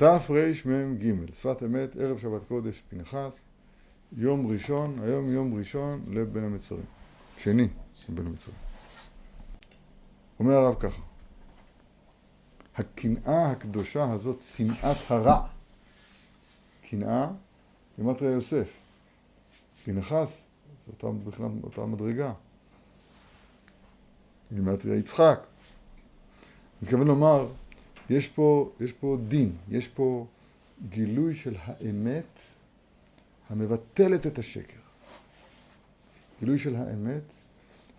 תרמ"ג, שפת אמת, ערב שבת קודש, פנחס, יום ראשון, היום יום ראשון לבין המצרים. שני לבין המצרים. אומר הרב ככה, הקנאה הקדושה הזאת, שנאת הרע. קנאה, גימטריה יוסף. פנחס, זאת אותה, בכלל אותה מדרגה. גימטריה יצחק. מתכוון לומר, יש פה, יש פה דין, יש פה גילוי של האמת המבטלת את השקר. גילוי של האמת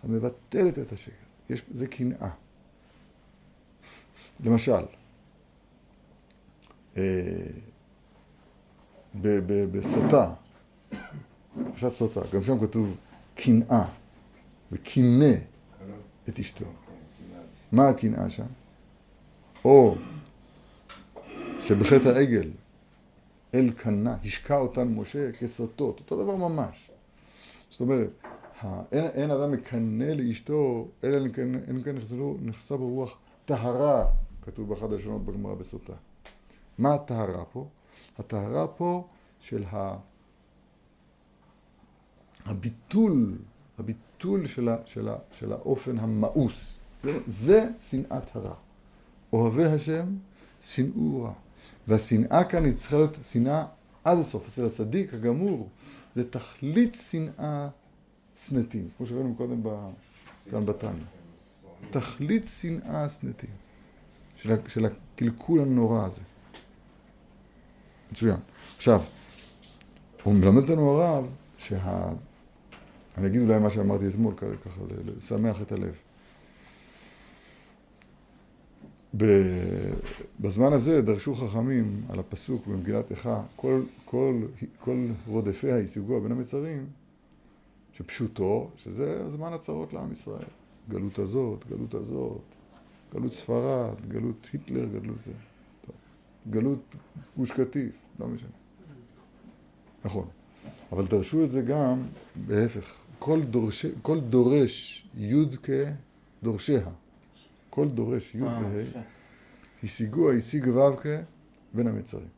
המבטלת את השקר. יש, זה קנאה. למשל, אה, בסוטה, פרשת סוטה, גם שם כתוב קנאה, וקינא את אשתו. מה הקנאה שם? או שבחטא העגל אל קנה, השקע אותן משה כסוטות, אותו דבר ממש. זאת אומרת, אין, אין אדם מקנא לאשתו, אלא אם כן נכנסה ברוח טהרה, כתוב באחד הלשונות בגמרא בסוטה. מה הטהרה פה? הטהרה פה של ה... הביטול, הביטול של, ה, של, ה, של האופן המאוס. זה, זה שנאת הרע. אוהבי השם, שנאו רע. והשנאה כאן היא צריכה להיות שנאה עד הסוף. אצל הצדיק הגמור זה תכלית שנאה סנטים, כמו שראינו קודם ב... כאן בתניא. תכלית שנאה סנטים, של, של הקלקול הנורא הזה. מצוין. עכשיו, הוא מלמד אותנו הרב שה... אני אגיד אולי מה שאמרתי אתמול, ככה, לשמח את הלב. בזמן הזה דרשו חכמים על הפסוק במגילת איכה, כל, כל, כל רודפיה השיגוה בין המצרים, שפשוטו, שזה זמן הצרות לעם ישראל. גלות הזאת, גלות הזאת, גלות ספרד, גלות היטלר, גלות זה. גלות גוש קטיף, לא משנה. נכון. אבל דרשו את זה גם בהפך. כל, דורש, כל דורש י' כדורשיה. כל דורש י' וה', השיגוה, השיג ו' בין המצרים.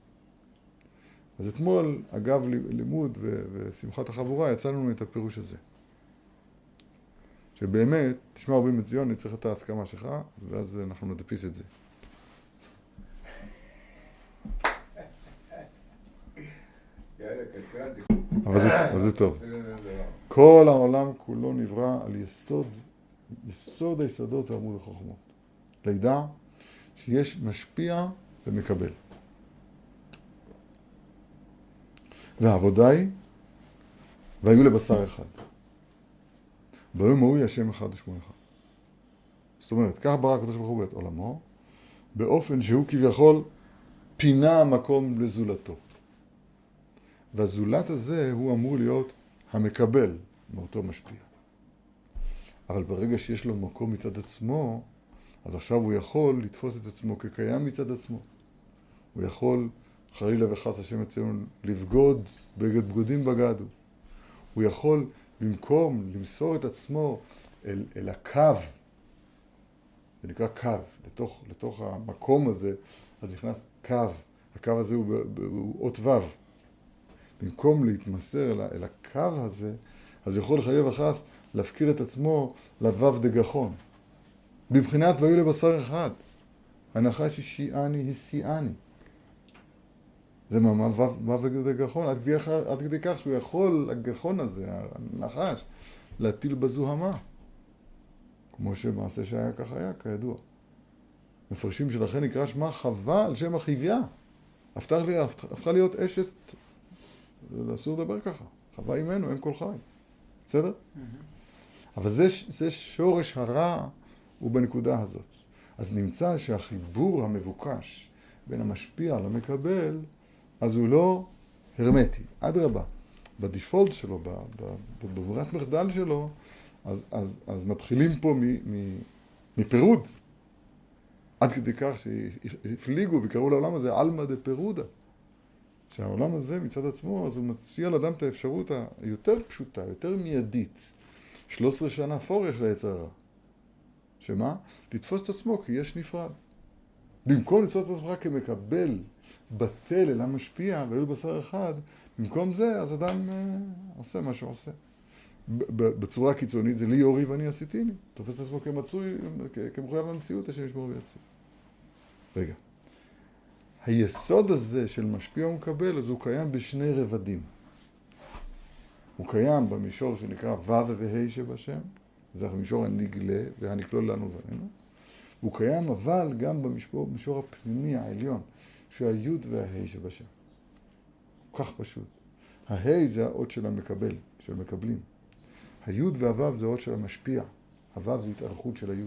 אז אתמול, אגב לימוד ושמחת החבורה, יצא לנו את הפירוש הזה. שבאמת, תשמע רבים מציון, אני צריך את ההסכמה שלך, ואז אנחנו נדפיס את זה. אבל זה, אבל זה טוב. כל העולם כולו נברא על יסוד, יסוד היסודות ועמוד החוכמות. לידע שיש משפיע ומקבל. והעבודה היא, והיו לבשר אחד. ביום ההוא השם אחד ושמו אחד. זאת אומרת, כך ברא הקדוש ברוך הוא את עולמו, באופן שהוא כביכול פינה מקום לזולתו. והזולת הזה הוא אמור להיות המקבל מאותו משפיע. אבל ברגע שיש לו מקום מצד עצמו, אז עכשיו הוא יכול לתפוס את עצמו כקיים מצד עצמו. הוא יכול, חלילה וחס השם אצלנו, לבגוד בגד בגודים בגדו. הוא יכול, במקום למסור את עצמו אל, אל הקו, זה נקרא קו, לתוך, לתוך המקום הזה, אז נכנס קו. הקו הזה הוא, הוא אות ו'. במקום להתמסר אל, אל הקו הזה, אז יכול חלילה וחס להפקיר את עצמו לוו דגחון. בבחינת והיו לבשר אחד. הנחש השיעני הסיעני. זה מה וגחון, עד, עד כדי כך שהוא יכול, הגחון הזה, הנחש, להטיל בזוהמה. כמו שמעשה שהיה כך היה, כידוע. מפרשים שלכן נקרא שמה חווה על שם החיוויה. הפכה להיות אשת, אסור לדבר ככה. חווה אימנו, אם כל חי. בסדר? Mm-hmm. אבל זה, זה שורש הרע הוא בנקודה הזאת. אז נמצא שהחיבור המבוקש בין המשפיע למקבל, אז הוא לא הרמטי, אדרבה. בדיפולט שלו, בברירת מחדל שלו, אז, אז, אז מתחילים פה מ, מ, מפירוד. עד כדי כך שהפליגו וקראו לעולם הזה עלמא דה פירודה. שהעולם הזה מצד עצמו, אז הוא מציע לאדם את האפשרות היותר פשוטה, יותר מיידית. 13 שנה פור יש ליצר הרע. שמה? לתפוס את עצמו כי יש נפרד. במקום לתפוס את עצמך כמקבל בטל אלא משפיע, והיו בשר אחד, במקום זה, אז אדם אה, עושה מה שהוא עושה. בצורה קיצונית זה לי יורי ואני עשיתיני. תופס את עצמו כמצוי, כמחויב המציאות, השם ישמור ויציב. רגע. היסוד הזה של משפיע ומקבל, אז הוא קיים בשני רבדים. הוא קיים במישור שנקרא ו' וה' שבשם, זה המישור הנגלה והנקלול לנו ועלינו. הוא קיים אבל גם במישור, במישור הפנימי העליון, שהוא הי' והה' שבשם. כל כך פשוט. הה' זה האות של המקבל, של מקבלים. הי' והו' זה האות של המשפיע. הו' זה התארכות של הי'.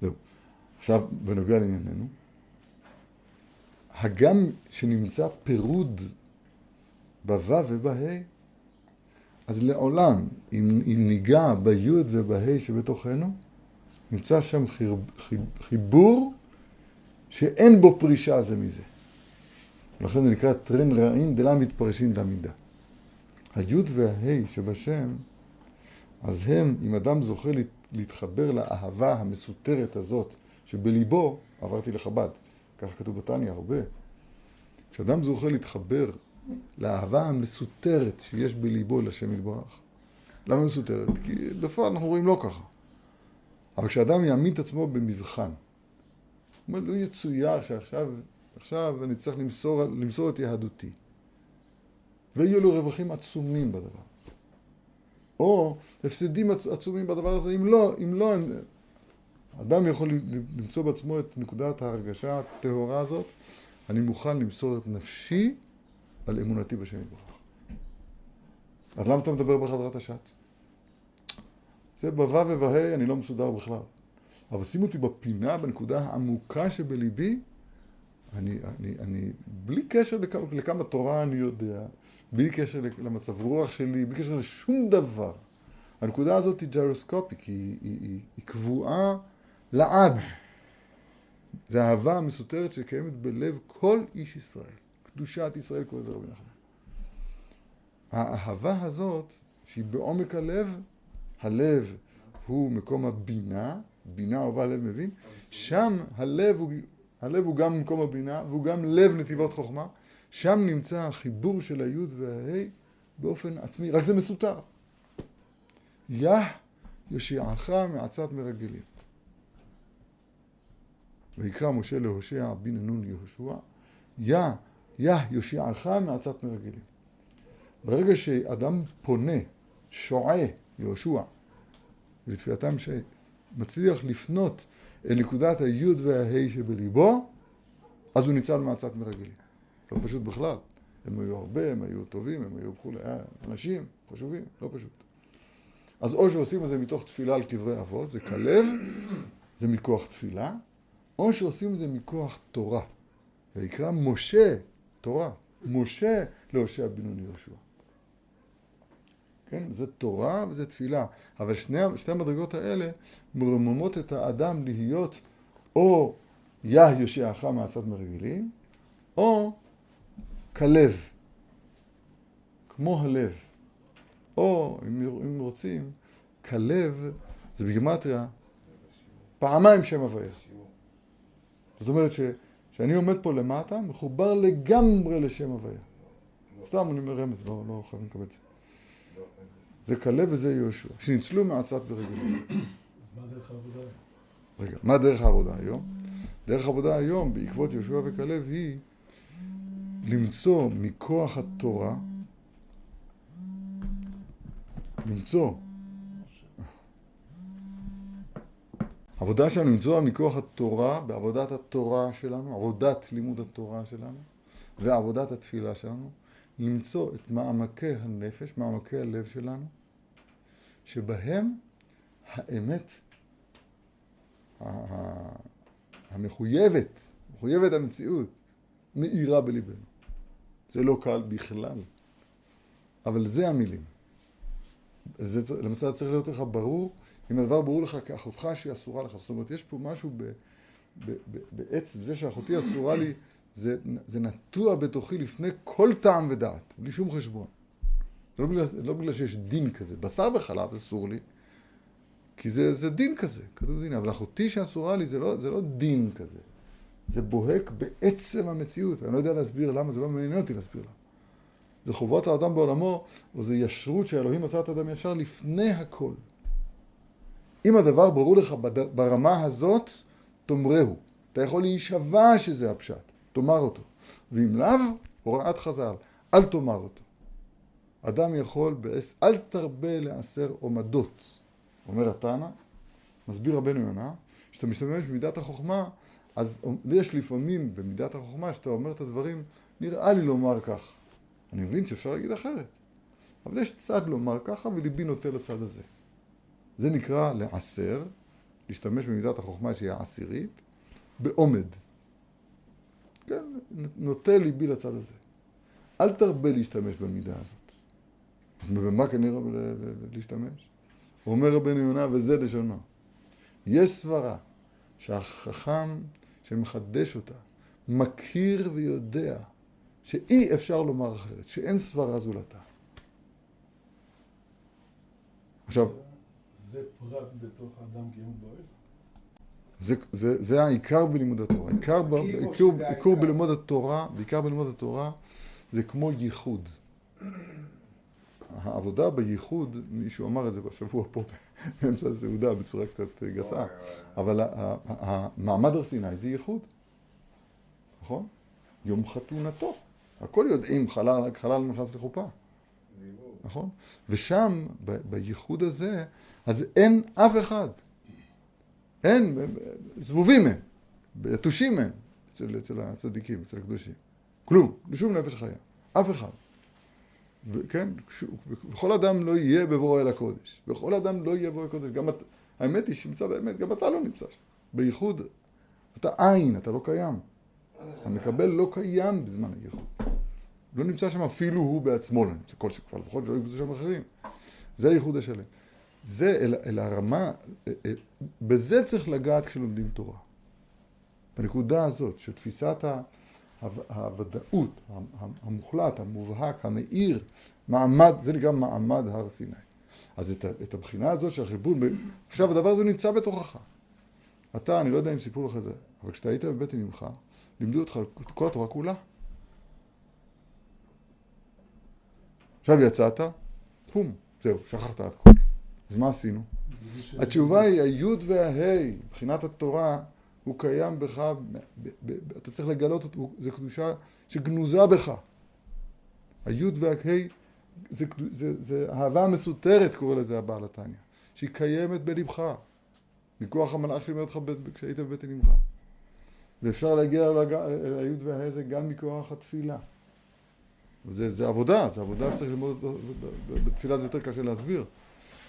זהו. עכשיו, בנוגע לענייננו, הגם שנמצא פירוד בו' ובה', אז לעולם, אם, אם ניגע בי' ובה' שבתוכנו, נמצא שם חיבור שאין בו פרישה זה מזה. ולכן זה נקרא טרן רעין דלה מתפרשין דמידה. הי' והה' שבשם, אז הם, אם אדם זוכה להתחבר לאהבה המסותרת הזאת שבליבו, עברתי לחב"ד, ככה כתוב בתניא הרבה, כשאדם זוכה להתחבר לאהבה המסותרת שיש בליבו לשם יתברך, למה מסותרת? כי בפועל אנחנו רואים לא ככה. אבל כשאדם יעמיד את עצמו במבחן, הוא אומר, לא יצויר שעכשיו עכשיו אני צריך למסור, למסור את יהדותי. ויהיו לו רווחים עצומים בדבר הזה. או הפסדים עצומים בדבר הזה, אם לא, אם לא, אדם יכול למצוא בעצמו את נקודת ההרגשה הטהורה הזאת, אני מוכן למסור את נפשי על אמונתי בשם יתברך. אז למה אתה מדבר בחזרת השץ? זה בו' ובה' אני לא מסודר בכלל. אבל שים אותי בפינה, בנקודה העמוקה שבליבי, אני, אני, אני, בלי קשר לכמה, לכמה תורה אני יודע, בלי קשר למצב רוח שלי, בלי קשר לשום דבר. הנקודה הזאת היא ג'ירוסקופית, היא, היא, היא, היא קבועה לעד. זה האהבה המסותרת שקיימת בלב כל איש ישראל. קדושת ישראל, קורא לזה רבי נחמן. האהבה הזאת, שהיא בעומק הלב, הלב הוא מקום הבינה, בינה אהובה לב מבין, שם הלב הוא, הלב הוא גם מקום הבינה והוא גם לב נתיבות חוכמה, שם נמצא החיבור של היוד והה' באופן עצמי, רק זה מסותר. יה יושיעך מעצת מרגלים. ויקרא משה להושע בן נון יהושע, יא, יא יושיעך מעצת מרגלים. ברגע שאדם פונה, שועה, יהושע, לתפילתם שמצליח לפנות אל נקודת היוד וההי שבליבו, אז הוא ניצל מעצת מרגלים. לא פשוט בכלל. הם היו הרבה, הם היו טובים, הם היו כולי, אנשים חשובים, לא פשוט. אז או שעושים את זה מתוך תפילה על קברי אבות, זה כלב, זה מכוח תפילה, או שעושים את זה מכוח תורה. ויקרא משה, תורה, משה להושע בן נון יהושע. כן? זה תורה וזה תפילה. אבל שני, שתי המדרגות האלה מרוממות את האדם להיות או יה יושיעך מעצת מרגילים, או כלב, כמו הלב. או, אם, אם רוצים, כלב זה בגימטריה פעמיים שם הוויה. זאת אומרת ש, שאני עומד פה למטה, מחובר לגמרי לשם הוויה. סתם אני אומר רמז, לא, לא חייבים לקבל את זה. זה כלב וזה יהושע, שניצלו מעצת ברגלים. אז מה דרך העבודה? רגע, מה דרך העבודה היום? דרך העבודה היום, בעקבות יהושע וכלב, היא למצוא מכוח התורה, למצוא עבודה שלנו למצוא מכוח התורה, בעבודת התורה שלנו, עבודת לימוד התורה שלנו, ועבודת התפילה שלנו, למצוא את מעמקי הנפש, מעמקי הלב שלנו, שבהם האמת המחויבת, מחויבת המציאות, מאירה בליבנו. זה לא קל בכלל, אבל זה המילים. זה, למעשה צריך להיות לך ברור, אם הדבר ברור לך כאחותך שהיא אסורה לך. זאת אומרת, יש פה משהו ב, ב, ב, בעצם זה שאחותי אסורה לי, זה, זה נטוע בתוכי לפני כל טעם ודעת, בלי שום חשבון. לא בגלל, לא בגלל שיש דין כזה. בשר וחלב אסור לי, כי זה, זה דין כזה, כתוב דין, אבל אחותי שאסורה לי זה לא, זה לא דין כזה. זה בוהק בעצם המציאות. אני לא יודע להסביר למה, זה לא מעניין אותי להסביר למה. זה חובות האדם בעולמו, או זה ישרות שאלוהים עשה את האדם ישר לפני הכל. אם הדבר ברור לך ברמה הזאת, תאמרהו. אתה יכול להישבע שזה הפשט, תאמר אותו. ואם לאו, הוראת חז"ל, אל תאמר אותו. אדם יכול, בעס... אל תרבה לעשר עומדות. אומר התנא, מסביר רבנו יונה, כשאתה משתמש במידת החוכמה, אז יש לפעמים במידת החוכמה, שאתה אומר את הדברים, נראה לי לומר כך. אני מבין שאפשר להגיד אחרת. אבל יש צד לומר ככה, וליבי נוטה לצד הזה. זה נקרא לעשר, להשתמש במידת החוכמה שהיא העשירית, בעומד. כן, נוטה ליבי לצד הזה. אל תרבה להשתמש במידה הזאת. ובמה כנראה להשתמש? אומר רבנו יונה, וזה לשונו. יש סברה שהחכם שמחדש אותה, מכיר ויודע שאי אפשר לומר אחרת, שאין סברה זולתה. עכשיו... זה פרט בתוך האדם קיום בועל? זה, זה, זה העיקר בלימוד התורה. עיקר, ב, עיקר, עיקר בלימוד התורה, בעיקר בלימוד התורה, זה כמו ייחוד. העבודה בייחוד, מישהו אמר את זה בשבוע פה באמצע הסעודה בצורה קצת גסה, אבל המעמד הר סיני זה ייחוד, נכון? יום חתונתו. הכל יודעים, חלל, חלל נכנס לחופה. נכון? ושם, בייחוד הזה, אז אין אף אחד. אין, זבובים הם, יתושים הם, אצל, אצל הצדיקים, אצל הקדושים. כלום, בשום נפש חיה. אף אחד. כן? וכל אדם לא יהיה בבואו אל הקודש. וכל אדם לא יהיה בבואו אל הקודש. גם את, האמת היא שמצד האמת, גם אתה לא נמצא שם. בייחוד, אתה עין, אתה לא קיים. המקבל לא קיים בזמן הייחוד. לא נמצא שם אפילו הוא בעצמו, לא נמצא כל שכבר, לפחות שלא יגבזו שם אחרים. זה הייחוד השלם. זה אל, אל הרמה, אל, אל, בזה צריך לגעת כשלומדים תורה. בנקודה הזאת, של תפיסת ה... הוודאות, המוחלט, המובהק, המאיר, מעמד, זה נקרא מעמד הר סיני. אז את, את הבחינה הזאת של החיבור, עכשיו הדבר הזה נמצא בתוכך. אתה, אני לא יודע אם סיפרו לך את זה, אבל כשאתה היית בבטן אמך, לימדו אותך את כל התורה כולה. עכשיו יצאת, פום, זהו, שכחת את כל. אז מה עשינו? התשובה היא היוד וההי, מבחינת התורה, הוא קיים בך, אתה צריך לגלות זו קדושה שגנוזה בך. היוד והקהי זה, זה, זה אהבה מסותרת, קורא לזה הבעל התניא, שהיא קיימת בלבך, מכוח המלאך שלימד אותך כשהיית בבטן אמך. ואפשר להגיע אל היוד וההא הזה גם מכוח התפילה. זה, זה עבודה, זה עבודה שצריך ללמוד אותו, בתפילה זה יותר קשה להסביר,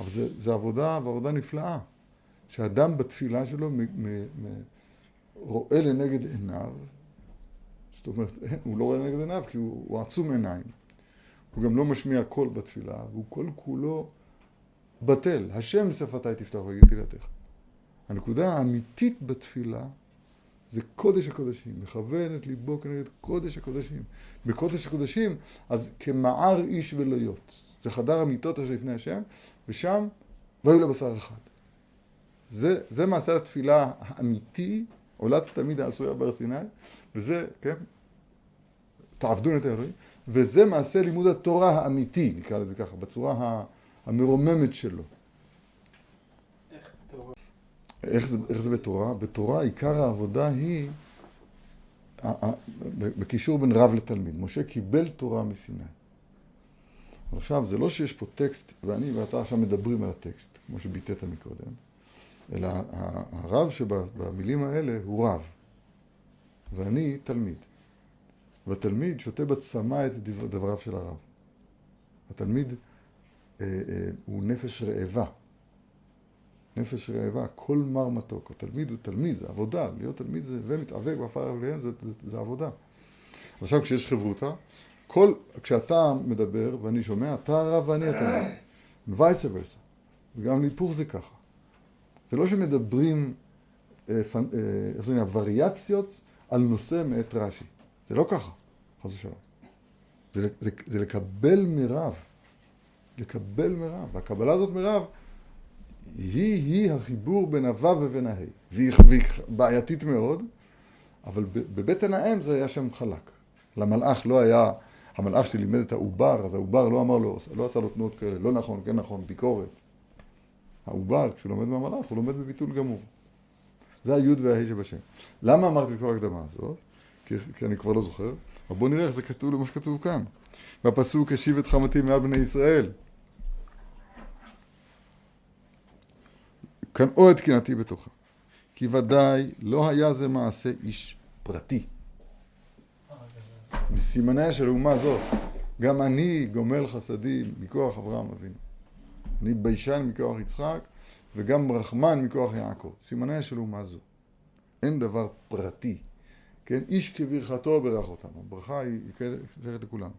אבל זה, זה עבודה, ועבודה נפלאה. שאדם בתפילה שלו מ, מ, מ, רואה לנגד עיניו, זאת אומרת, הוא לא רואה לנגד עיניו כי הוא, הוא עצום עיניים. הוא גם לא משמיע קול בתפילה, והוא כל כולו בטל. השם שפתי תפתח ויגיד תהילתך. הנקודה האמיתית בתפילה זה קודש הקודשים, מכוון את ליבו כנגד קודש הקודשים. בקודש הקודשים, אז כמער איש ולא יוט. זה חדר המיטות אשר לפני השם, ושם והיו לבשר אחד. זה, זה מעשה התפילה האמיתי עולת תמיד העשויה בהר סיני, וזה, כן, תעבדון את האלוהים, וזה מעשה לימוד התורה האמיתי, נקרא לזה ככה, בצורה המרוממת שלו. איך זה, איך זה בתורה? בתורה עיקר העבודה היא בקישור בין רב לתלמיד. משה קיבל תורה מסיני. עכשיו, זה לא שיש פה טקסט, ואני ואתה עכשיו מדברים על הטקסט, כמו שביטאת מקודם. אלא הרב שבמילים האלה הוא רב, ואני תלמיד. והתלמיד שותה בצמא את דבריו של הרב. התלמיד אה, אה, הוא נפש רעבה. נפש רעבה, כל מר מתוק. התלמיד הוא תלמיד, זה עבודה. להיות תלמיד זה ומתאבק בעפר רגליהם, זה, זה, זה עבודה. עכשיו כשיש חברותה, כל, כשאתה מדבר ואני שומע, אתה הרב ואני התלמיד. וייסה ורסה. וגם להיפוך זה ככה. זה לא שמדברים, אה, אה, איך זה נראה, וריאציות על נושא מאת רש"י. זה לא ככה, חס ושלום. זה, זה, זה לקבל מרב. לקבל מרב. והקבלה הזאת מרב היא החיבור בין הוו ובין ההי. והיא, והיא בעייתית מאוד, אבל בבטן האם זה היה שם חלק. למלאך לא היה, המלאך שלימד את העובר, אז העובר לא אמר לו, לא עשה לו תנועות כאלה, לא נכון, כן נכון, ביקורת. העובר, כשהוא לומד מהמלאך, הוא לומד בביטול גמור. זה היוד וההי שבשם. למה אמרתי את כל ההקדמה הזאת? כי, כי אני כבר לא זוכר. אבל בואו נראה איך זה כתוב למה שכתוב כאן. בפסוק השיב את חמתי מעל בני ישראל. כאן או את קנאתי בתוכה. כי ודאי לא היה זה מעשה איש פרטי. מסימניה של אומה זאת, גם אני גומל חסדים מכוח אברהם אבינו. אני ביישן מכוח יצחק, וגם רחמן מכוח יעקב. סימניה של אומה זו. אין דבר פרטי. כן? איש כברכתו ברך אותם. הברכה היא שייכת לכולם.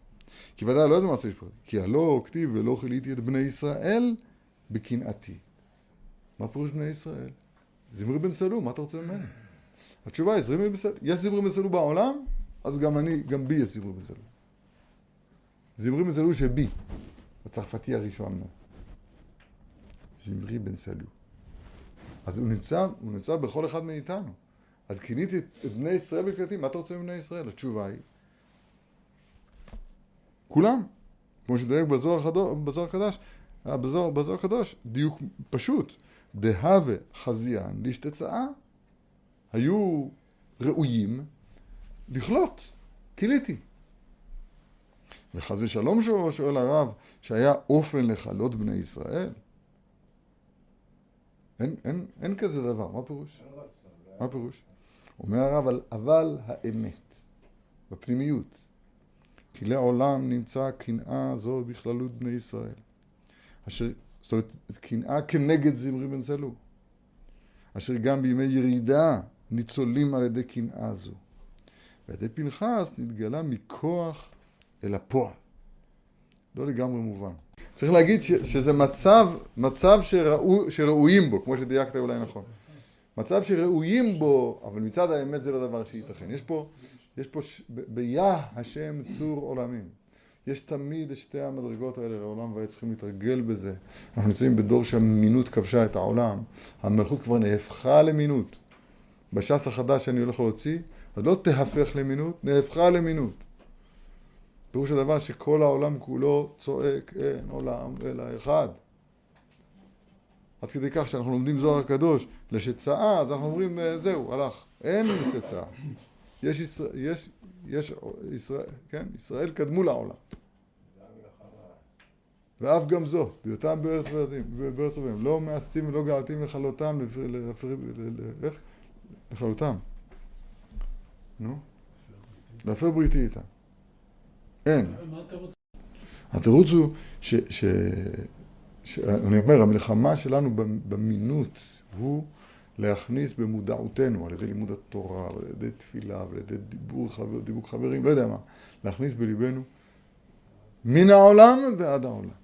כי ודאי לא איזה מעשה איש פרטי. כי הלא כתיב ולא כיליתי את בני ישראל בקנאתי. מה פירוש בני ישראל? זמרי בן סלו, מה אתה רוצה ממני? התשובה היא, יש זמרי בן סלו בעולם, אז גם אני, גם בי יש זמרי סלו. זמרי סלו שבי, הצרפתי הראשון. זמרי בן סלו. אז הוא נמצא, הוא נמצא בכל אחד מאיתנו. אז כיניתי את, בני ישראל בקלטים, מה אתה רוצה מבני ישראל? התשובה היא, כולם. כמו שדייק בזוהר הקדוש, בזוהר, בזוהר הקדוש, דיוק פשוט. דהווה חזיין להשתצאה, היו ראויים לכלות, כיליתי. וחס ושלום שואל הרב, שהיה אופן לכלות בני ישראל? אין, אין, אין כזה דבר, מה פירוש? מה פירוש? אומר הרב, אבל האמת, בפנימיות, כי לעולם נמצא קנאה זו בכללות בני ישראל. אשר זאת אומרת, קנאה כנגד זמרי בן סלו, אשר גם בימי ירידה ניצולים על ידי קנאה זו. ועל פנחס נתגלה מכוח אל הפועל. לא לגמרי מובן. צריך להגיד ש, שזה מצב, מצב שראו, שראויים בו, כמו שדייקת אולי נכון. מצב שראויים בו, אבל מצד האמת זה לא דבר שייתכן. יש פה, יש פה ש... ביה השם צור עולמים. יש תמיד את שתי המדרגות האלה לעולם והיו צריכים להתרגל בזה. אנחנו נמצאים בדור שהמינות כבשה את העולם, המלכות כבר נהפכה למינות. בש"ס החדש שאני הולך להוציא, אז לא תהפך למינות, נהפכה למינות. פירוש הדבר שכל העולם כולו צועק, אין עולם אלא אחד. עד כדי כך שאנחנו לומדים זוהר הקדוש לשצאה, אז אנחנו אומרים, אה, זהו, הלך. אין לשצאה. יש, ישראל, יש, יש ישראל, כן, ישראל קדמו לעולם. ואף גם זאת, בהיותם בארץ אביהם, לא מאסתים ולא גאלתים לכלותם, איך? לכלותם. נו? להפר בריתי איתם. אין. התירוץ הוא ש... ש... ש... אני אומר, המלחמה שלנו במינות הוא להכניס במודעותנו, על ידי לימוד התורה, ועל ידי תפילה, ועל ידי דיבור, חבר, דיבור חברים, לא יודע מה, להכניס בליבנו מן העולם ועד העולם.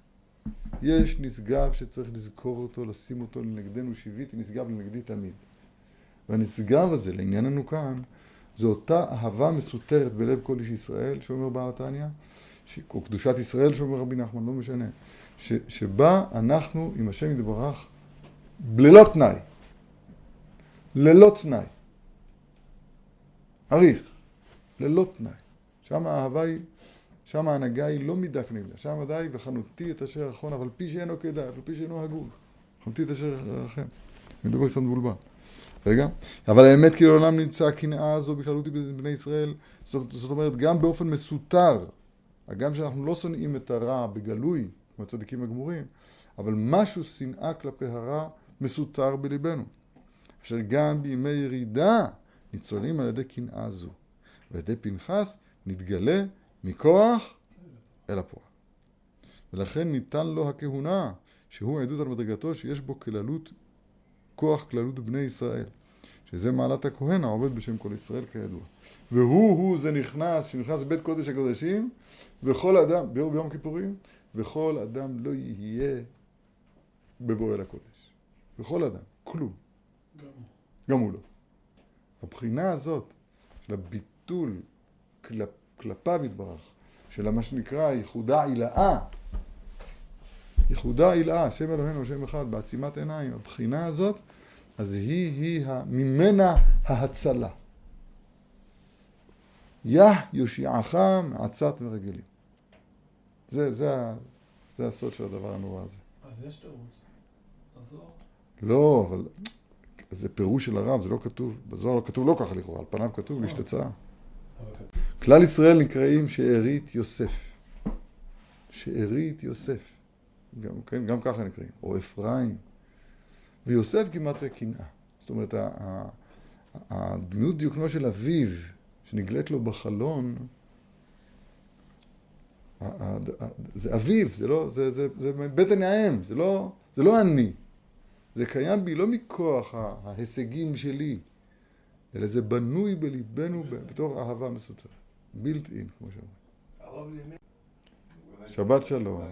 יש נשגב שצריך לזכור אותו, לשים אותו לנגדנו, שיוויתי נשגב לנגדי תמיד. והנשגב הזה, לענייננו כאן, זו אותה אהבה מסותרת בלב כל איש ישראל, שאומר בעל התניא, או קדושת ישראל, שאומר רבי נחמן, לא משנה, ש, שבה אנחנו עם השם יתברך ללא תנאי. ללא תנאי. אריך, ללא תנאי. שם האהבה היא, שם ההנהגה היא לא מידה כנגדה. שם ודאי וחנותי את אשר אחרון, אבל פי שאינו כדאי, אבל פי שאינו הגון. חנותי את אשר אחרם. אני מדבר קצת מבולבל. רגע, אבל האמת כי לעולם נמצא הקנאה הזו בכללות בני ישראל, זאת, זאת אומרת גם באופן מסותר, הגם שאנחנו לא שונאים את הרע בגלוי, כמו הצדיקים הגמורים, אבל משהו שנאה כלפי הרע מסותר בליבנו. אשר גם בימי ירידה ניצולים על ידי קנאה זו. ועל ידי פנחס נתגלה מכוח אל הפועל. ולכן ניתן לו הכהונה, שהוא העדות על מדרגתו שיש בו כללות, כוח כללות בני ישראל. שזה מעלת הכהן העובד בשם כל ישראל כידוע. והוא הוא זה נכנס, שנכנס לבית קודש הקודשים, וכל אדם, ביום, ביום כיפורים, וכל אדם לא יהיה בבוא אל הקודש. וכל אדם, כלום. גם הוא לא. הבחינה הזאת של הביטול כלפ, כלפיו יתברך, של מה שנקרא ייחודה עילאה, ייחודה הילאה, השם אלוהינו השם אחד, בעצימת עיניים, הבחינה הזאת, אז היא, היא, ה- ממנה ההצלה. יה יושיעך מעצת מרגלים. זה, זה, זה הסוד של הדבר הנורא הזה. אז יש תירוץ. הזוהר. לא, אבל זה פירוש של הרב, זה לא כתוב, בזוהר לא כתוב לא ככה לכאורה, על פניו כתוב להשתצאה. אבל כתוב. כלל ישראל נקראים שארית יוסף. שארית יוסף. גם, כן, גם ככה נקראים. או אפרים. ויוסף כמעט קנאה. זאת אומרת, ה- ה- הדמות דיוקנו של אביו, שנגלית לו בחלון, זה אביו, זה לא, זה, זה, זה בטן האם, זה לא, זה לא אני. זה קיים בי לא מכוח ההישגים שלי, אלא זה בנוי בליבנו בתור אהבה מסותרת. בילט אין, כמו שאומרים. שבת שלום.